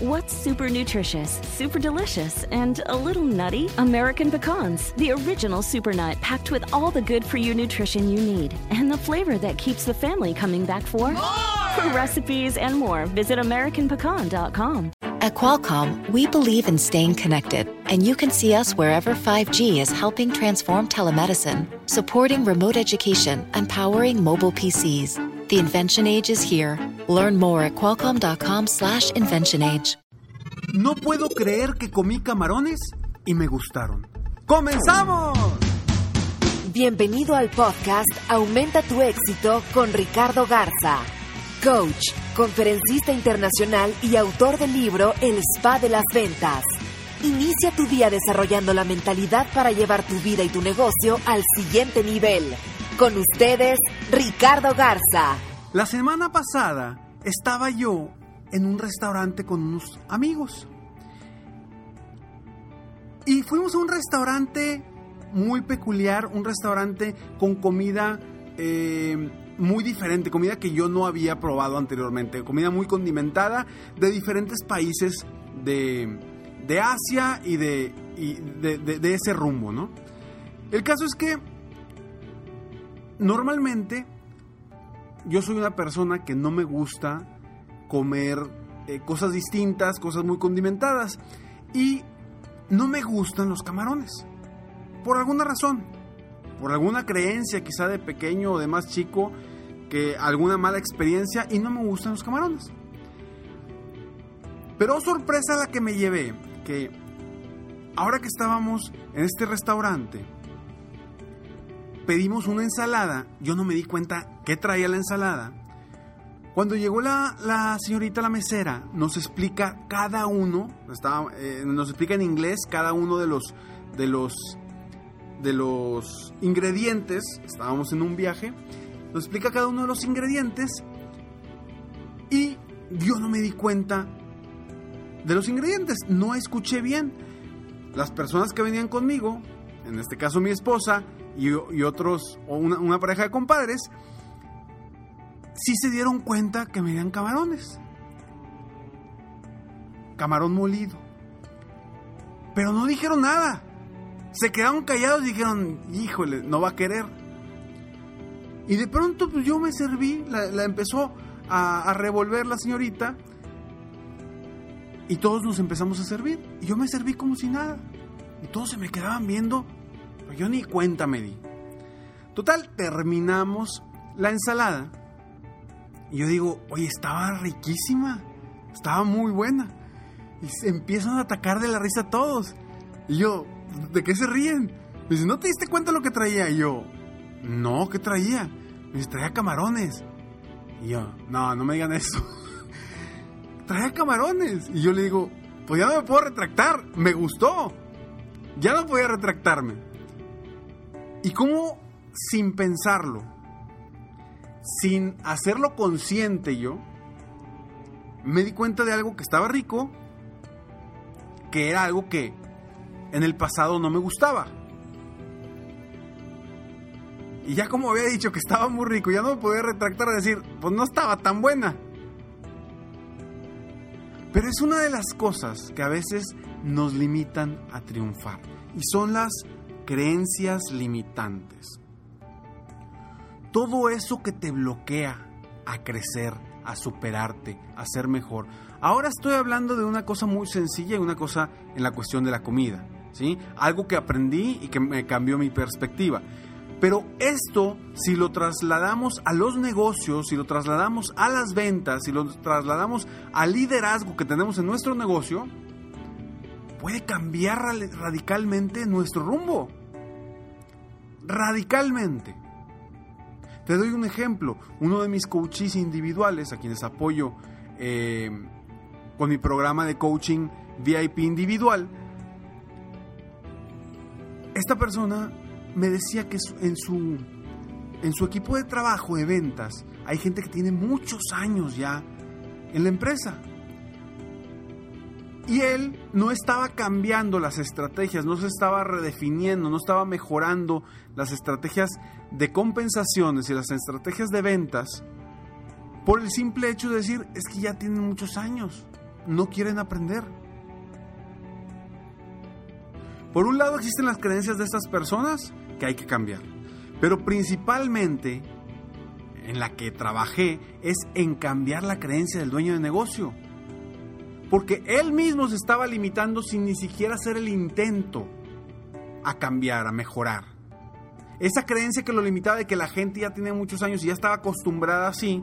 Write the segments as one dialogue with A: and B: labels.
A: What's super nutritious, super delicious, and a little nutty? American pecans, the original super nut packed with all the good for you nutrition you need and the flavor that keeps the family coming back for more. For recipes and more, visit AmericanPecan.com.
B: At Qualcomm, we believe in staying connected, and you can see us wherever 5G is helping transform telemedicine, supporting remote education, and powering mobile PCs. The invention age is here. Learn more at qualcomm.com/slash invention age.
C: No puedo creer que comí camarones y me gustaron. ¡Comenzamos!
D: Bienvenido al podcast Aumenta tu éxito con Ricardo Garza, coach, conferencista internacional y autor del libro El Spa de las Ventas. Inicia tu día desarrollando la mentalidad para llevar tu vida y tu negocio al siguiente nivel. Con ustedes, Ricardo Garza.
C: La semana pasada estaba yo en un restaurante con unos amigos. Y fuimos a un restaurante muy peculiar, un restaurante con comida eh, muy diferente, comida que yo no había probado anteriormente, comida muy condimentada de diferentes países de, de Asia y, de, de, de ese rumbo, ¿no? El caso es que normalmente yo soy una persona que no me gusta comer eh, cosas distintas, cosas muy condimentadas. Y no me gustan los camarones. Por alguna razón. Por alguna creencia, quizá de pequeño o de más chico, que alguna mala experiencia y no me gustan los camarones. Pero sorpresa la que me llevé, que ahora que estábamos en este restaurante, pedimos una ensalada, yo no me di cuenta qué traía la ensalada. Cuando llegó la, señorita la mesera, nos explica cada uno, estaba, eh, nos explica en inglés cada uno de los, de los, de los ingredientes. Estábamos en un viaje, nos explica cada uno de los ingredientes y yo no me di cuenta de los ingredientes, no escuché bien. Las personas que venían conmigo, en este caso mi esposa, y, otros, o una, pareja de compadres, sí se dieron cuenta que me dieron camarones. Camarón molido. Pero no dijeron nada. Se quedaron callados y dijeron, híjole, no va a querer. Y de pronto pues yo me serví, la, la empezó a, a revolver la señorita. Y todos nos empezamos a servir. Y yo me serví como si nada. Y todos se me quedaban viendo yo ni cuenta me di. Total, terminamos la ensalada. Y yo digo, oye, estaba riquísima. Estaba muy buena. Y se empiezan a atacar de la risa todos. Y yo, ¿de qué se ríen? Me dice, ¿no te diste cuenta lo que traía? Y yo, no, ¿qué traía? Me dice, traía camarones. Y yo, no, no me digan eso. traía camarones. Y yo le digo, pues ya no me puedo retractar. Me gustó. Ya no podía retractarme. Y cómo sin pensarlo, sin hacerlo consciente yo, me di cuenta de algo que estaba rico, que era algo que en el pasado no me gustaba. Y ya como había dicho que estaba muy rico, ya no me podía retractar a decir, pues no estaba tan buena. Pero es una de las cosas que a veces nos limitan a triunfar. Y son las creencias limitantes. Todo eso que te bloquea a crecer, a superarte, a ser mejor. Ahora estoy hablando de una cosa muy sencilla y una cosa en la cuestión de la comida, ¿sí? Algo que aprendí y que me cambió mi perspectiva. Pero esto, si lo trasladamos a los negocios, si lo trasladamos a las ventas, si lo trasladamos al liderazgo que tenemos en nuestro negocio, puede cambiar radicalmente nuestro rumbo. Radicalmente. Te doy un ejemplo. Uno de mis coaches individuales, a quienes apoyo eh, con mi programa de coaching VIP individual, esta persona me decía que en su, en su equipo de trabajo de ventas hay gente que tiene muchos años ya en la empresa. Y él no estaba cambiando las estrategias, no se estaba redefiniendo, no estaba mejorando las estrategias de compensaciones y las estrategias de ventas por el simple hecho de decir, es que ya tienen muchos años. no quieren aprender. Por un lado existen las creencias de estas personas que hay que cambiar, pero principalmente en la que trabajé es en cambiar la creencia del dueño de negocio. Porque él mismo se estaba limitando sin ni siquiera hacer el intento a cambiar, a mejorar. Esa creencia que lo limitaba de que la gente ya tiene muchos años y ya estaba acostumbrada así,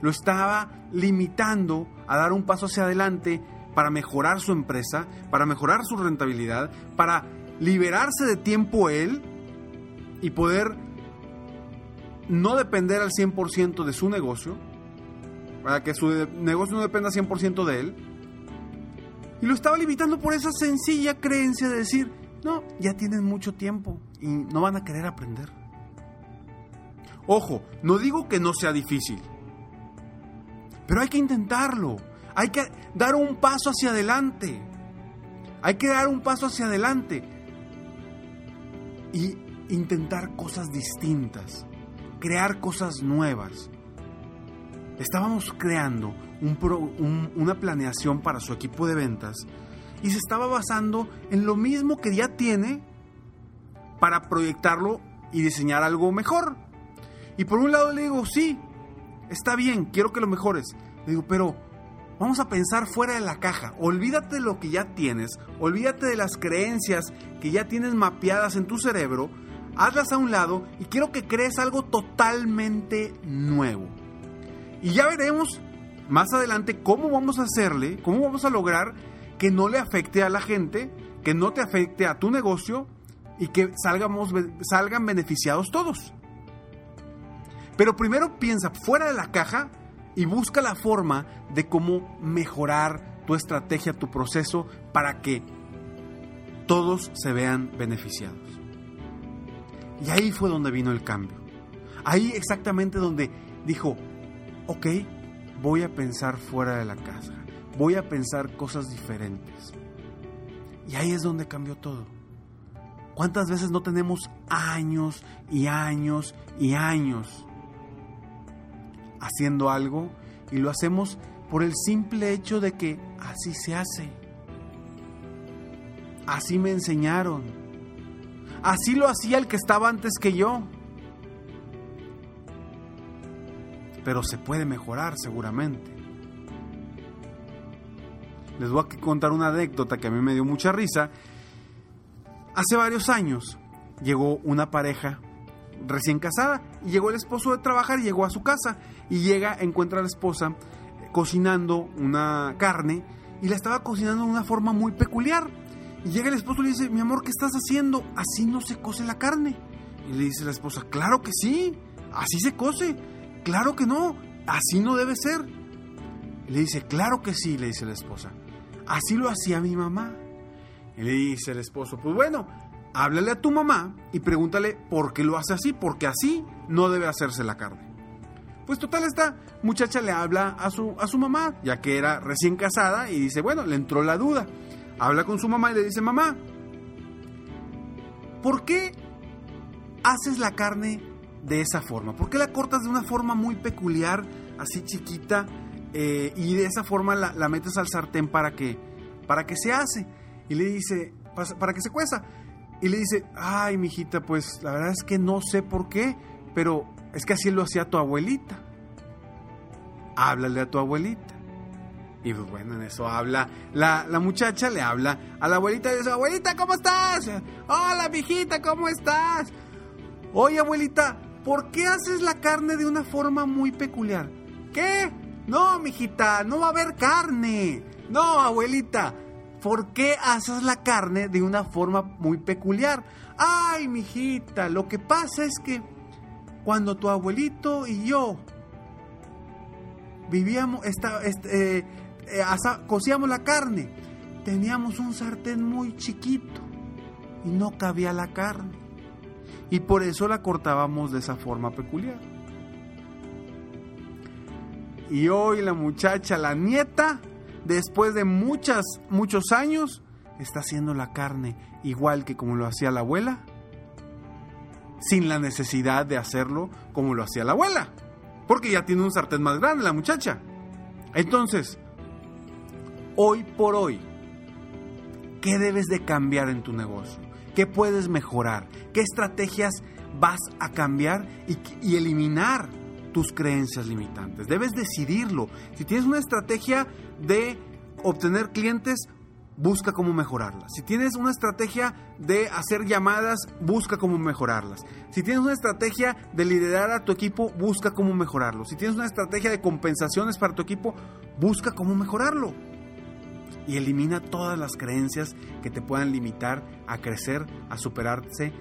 C: lo estaba limitando a dar un paso hacia adelante para mejorar su empresa, para mejorar su rentabilidad, para liberarse de tiempo él y poder no depender al 100% de su negocio, para que su negocio no dependa 100% de él. Y lo estaba limitando por esa sencilla creencia de decir, no, ya tienen mucho tiempo y no van a querer aprender. Ojo, no digo que no sea difícil. Pero hay que intentarlo. Hay que dar un paso hacia adelante. Hay que dar un paso hacia adelante. Y intentar cosas distintas. Crear cosas nuevas. Estábamos creando una planeación para su equipo de ventas y se estaba basando en lo mismo que ya tiene para proyectarlo y diseñar algo mejor. Y por un lado le digo, sí, está bien, quiero que lo mejores. Le digo, pero vamos a pensar fuera de la caja. Olvídate de lo que ya tienes, olvídate de las creencias que ya tienes mapeadas en tu cerebro, hazlas a un lado y quiero que crees algo totalmente nuevo. Y ya veremos más adelante cómo vamos a hacerle, cómo vamos a lograr que no le afecte a la gente, que no te afecte a tu negocio y que salgamos, salgan beneficiados todos. Pero primero piensa fuera de la caja y busca la forma de cómo mejorar tu estrategia, tu proceso, para que todos se vean beneficiados. Y ahí fue donde vino el cambio. Ahí exactamente donde dijo, ok, voy a pensar fuera de la casa, voy a pensar cosas diferentes. Y ahí es donde cambió todo. ¿Cuántas veces no tenemos años y años y años haciendo algo y lo hacemos por el simple hecho de que así se hace. Así me enseñaron. Así lo hacía el que estaba antes que yo. Pero se puede mejorar seguramente. Les voy a contar una anécdota que a mí me dio mucha risa. Hace varios años llegó una pareja recién casada y llegó el esposo de trabajar y llegó a su casa y llega, encuentra a la esposa cocinando una carne y la estaba cocinando de una forma muy peculiar. Y llega el esposo y le dice, mi amor, ¿qué estás haciendo? Así no se cose la carne. Y le dice la esposa, claro que sí, así se cose. Claro que no, así no debe ser. Le dice, claro que sí, le dice la esposa. Así lo hacía mi mamá. Le dice el esposo, pues bueno, háblale a tu mamá y pregúntale por qué lo hace así, porque así no debe hacerse la carne. Pues total, esta muchacha le habla a su, a su mamá, ya que era recién casada, y dice, bueno, le entró la duda. Habla con su mamá y le dice, mamá, ¿por qué haces la carne de esa forma? ¿Por qué la cortas de una forma muy peculiar, así chiquita, eh, y de esa forma la, metes al sartén para que, para que se hace? Y le dice, para que se cueza. Y le dice, ay, mijita, pues la verdad es que no sé por qué, pero es que así lo hacía tu abuelita. Háblale a tu abuelita. Y pues bueno, en eso habla la, muchacha, le habla a la abuelita y dice, abuelita, ¿cómo estás? Hola, mijita, ¿cómo estás? Oye, abuelita, ¿por qué haces la carne de una forma muy peculiar? ¿Qué? No, mijita, no va a haber carne. No, abuelita, ¿por qué haces la carne de una forma muy peculiar? Ay, mijita, lo que pasa es que cuando tu abuelito y yo vivíamos, esta, este, eh, cocíamos la carne, teníamos un sartén muy chiquito y no cabía la carne. Y por eso la cortábamos de esa forma peculiar. Y hoy la muchacha, la nieta, después de muchas, muchos años, está haciendo la carne igual que como lo hacía la abuela, sin la necesidad de hacerlo como lo hacía la abuela, porque ya tiene un sartén más grande la muchacha. Entonces, hoy por hoy, ¿qué debes de cambiar en tu negocio? ¿Qué puedes mejorar? ¿Qué estrategias vas a cambiar y, eliminar tus creencias limitantes? Debes decidirlo. Si tienes una estrategia de obtener clientes, busca cómo mejorarlas. Si tienes una estrategia de hacer llamadas, busca cómo mejorarlas. Si tienes una estrategia de liderar a tu equipo, busca cómo mejorarlo. Si tienes una estrategia de compensaciones para tu equipo, busca cómo mejorarlo. Y elimina todas las creencias que te puedan limitar a crecer, a superarse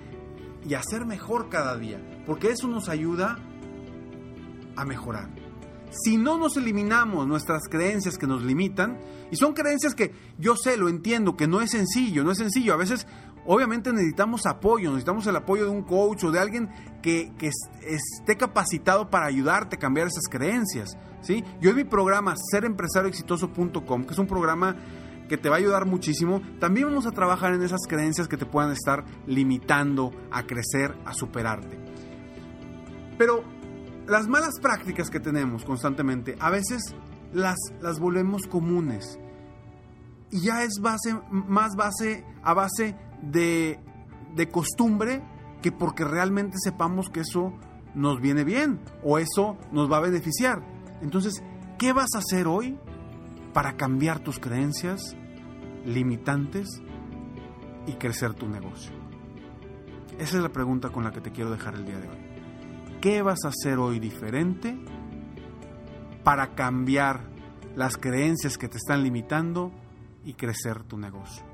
C: y a ser mejor cada día. Porque eso nos ayuda a mejorar. Si no nos eliminamos nuestras creencias que nos limitan, y son creencias que yo sé, lo entiendo, que no es sencillo, no es sencillo. A veces, obviamente necesitamos apoyo, necesitamos el apoyo de un coach o de alguien que, esté capacitado para ayudarte a cambiar esas creencias. ¿sí? Yo en mi programa serempresarioexitoso.com, que es un programa que te va a ayudar muchísimo, también vamos a trabajar en esas creencias que te puedan estar limitando a crecer, a superarte. Pero las malas prácticas que tenemos constantemente, a veces las, las volvemos comunes. Y ya es base, más base a base de, de costumbre que porque realmente sepamos que eso nos viene bien o eso nos va a beneficiar. Entonces, ¿qué vas a hacer hoy para cambiar tus creencias limitantes y crecer tu negocio? Esa es la pregunta con la que te quiero dejar el día de hoy. ¿Qué vas a hacer hoy diferente para cambiar las creencias que te están limitando y crecer tu negocio?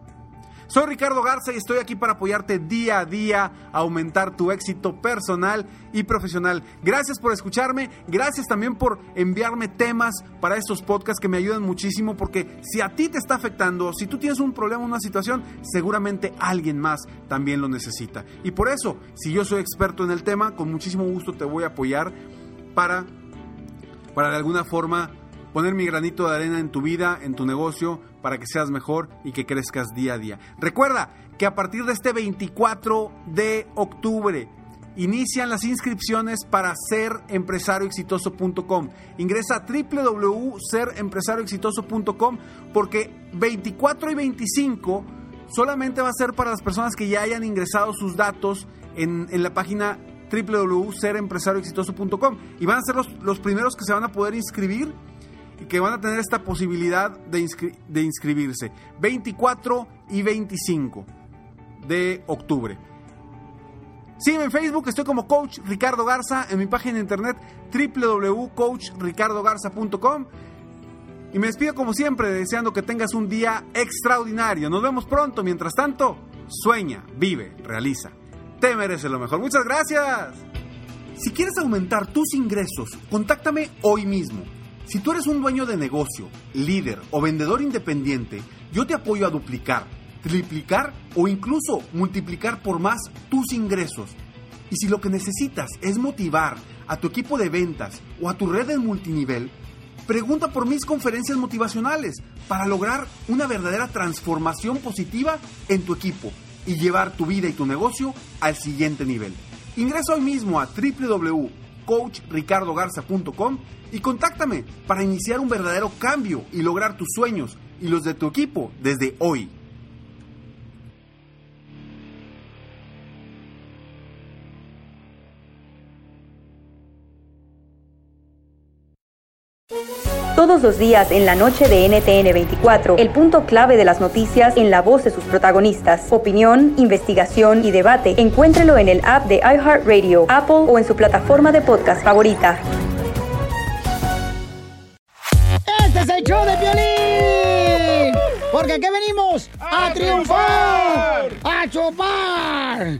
C: Soy Ricardo Garza y estoy aquí para apoyarte día a día aumentar tu éxito personal y profesional. Gracias por escucharme, gracias también por enviarme temas para estos podcasts que me ayudan muchísimo porque si a ti te está afectando, si tú tienes un problema, una situación, seguramente alguien más también lo necesita. Y por eso, si yo soy experto en el tema, con muchísimo gusto te voy a apoyar para, para de alguna forma poner mi granito de arena en tu vida, en tu negocio, para que seas mejor y que crezcas día a día. Recuerda que a partir de este 24 de octubre inician las inscripciones para serempresarioexitoso.com. Ingresa a www.serempresarioexitoso.com porque 24 y 25 solamente va a ser para las personas que ya hayan ingresado sus datos en, la página www.serempresarioexitoso.com y van a ser los, los primeros que se van a poder inscribir y que van a tener esta posibilidad de, inscribirse 24 y 25 de octubre. Sígueme en Facebook, estoy como Coach Ricardo Garza, en mi página de internet www.coachricardogarza.com. Y me despido como siempre, deseando que tengas un día extraordinario. Nos vemos pronto. Mientras tanto, sueña, vive, realiza. Te mereces lo mejor. Muchas gracias. Si quieres aumentar tus ingresos, contáctame hoy mismo si tú eres un dueño de negocio, líder o vendedor independiente, yo te apoyo a duplicar, triplicar o incluso multiplicar por más tus ingresos. Y si lo que necesitas es motivar a tu equipo de ventas o a tu red de multinivel, pregunta por mis conferencias motivacionales para lograr una verdadera transformación positiva en tu equipo y llevar tu vida y tu negocio al siguiente nivel. Ingresa hoy mismo a www.coachricardogarza.com y contáctame para iniciar un verdadero cambio y lograr tus sueños y los de tu equipo desde hoy.
E: Todos los días en la noche de NTN 24, el punto clave de las noticias en la voz de sus protagonistas. Opinión, investigación y debate. Encuéntrelo en el app de iHeartRadio, Apple o en su plataforma de podcast favorita.
F: Este es el show de violín. Porque aquí venimos a, triunfar, a chupar.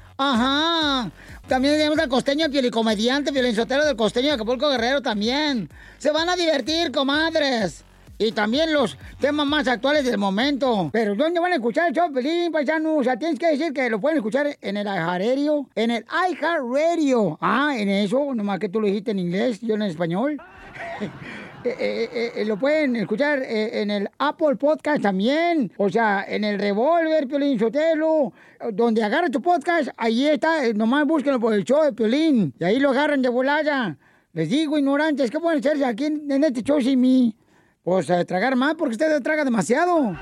F: Ajá. También tenemos al costeño, el pielicomediante, violinsotero del costeño de Acapulco Guerrero también. Se van a divertir, comadres. y también los temas más actuales del momento. Pero ¿dónde van a escuchar el show, Pelín, paisano? O sea, tienes que decir que lo pueden escuchar en el iHeartRadio, en el iHeartRadio. Ah, en eso, nomás que tú lo dijiste en inglés, yo en español. Eh, eh, eh, lo pueden escuchar en el Apple Podcast también. O sea, en el Revolver, Piolín Sotelo. Donde agarra tu podcast, ahí está. Nomás búsquenlo por el show de Piolín. Y ahí lo agarran de volada. Les digo, ignorantes, ¿qué pueden hacerse aquí en, este show sin mí? Pues tragar más porque usted traga demasiado.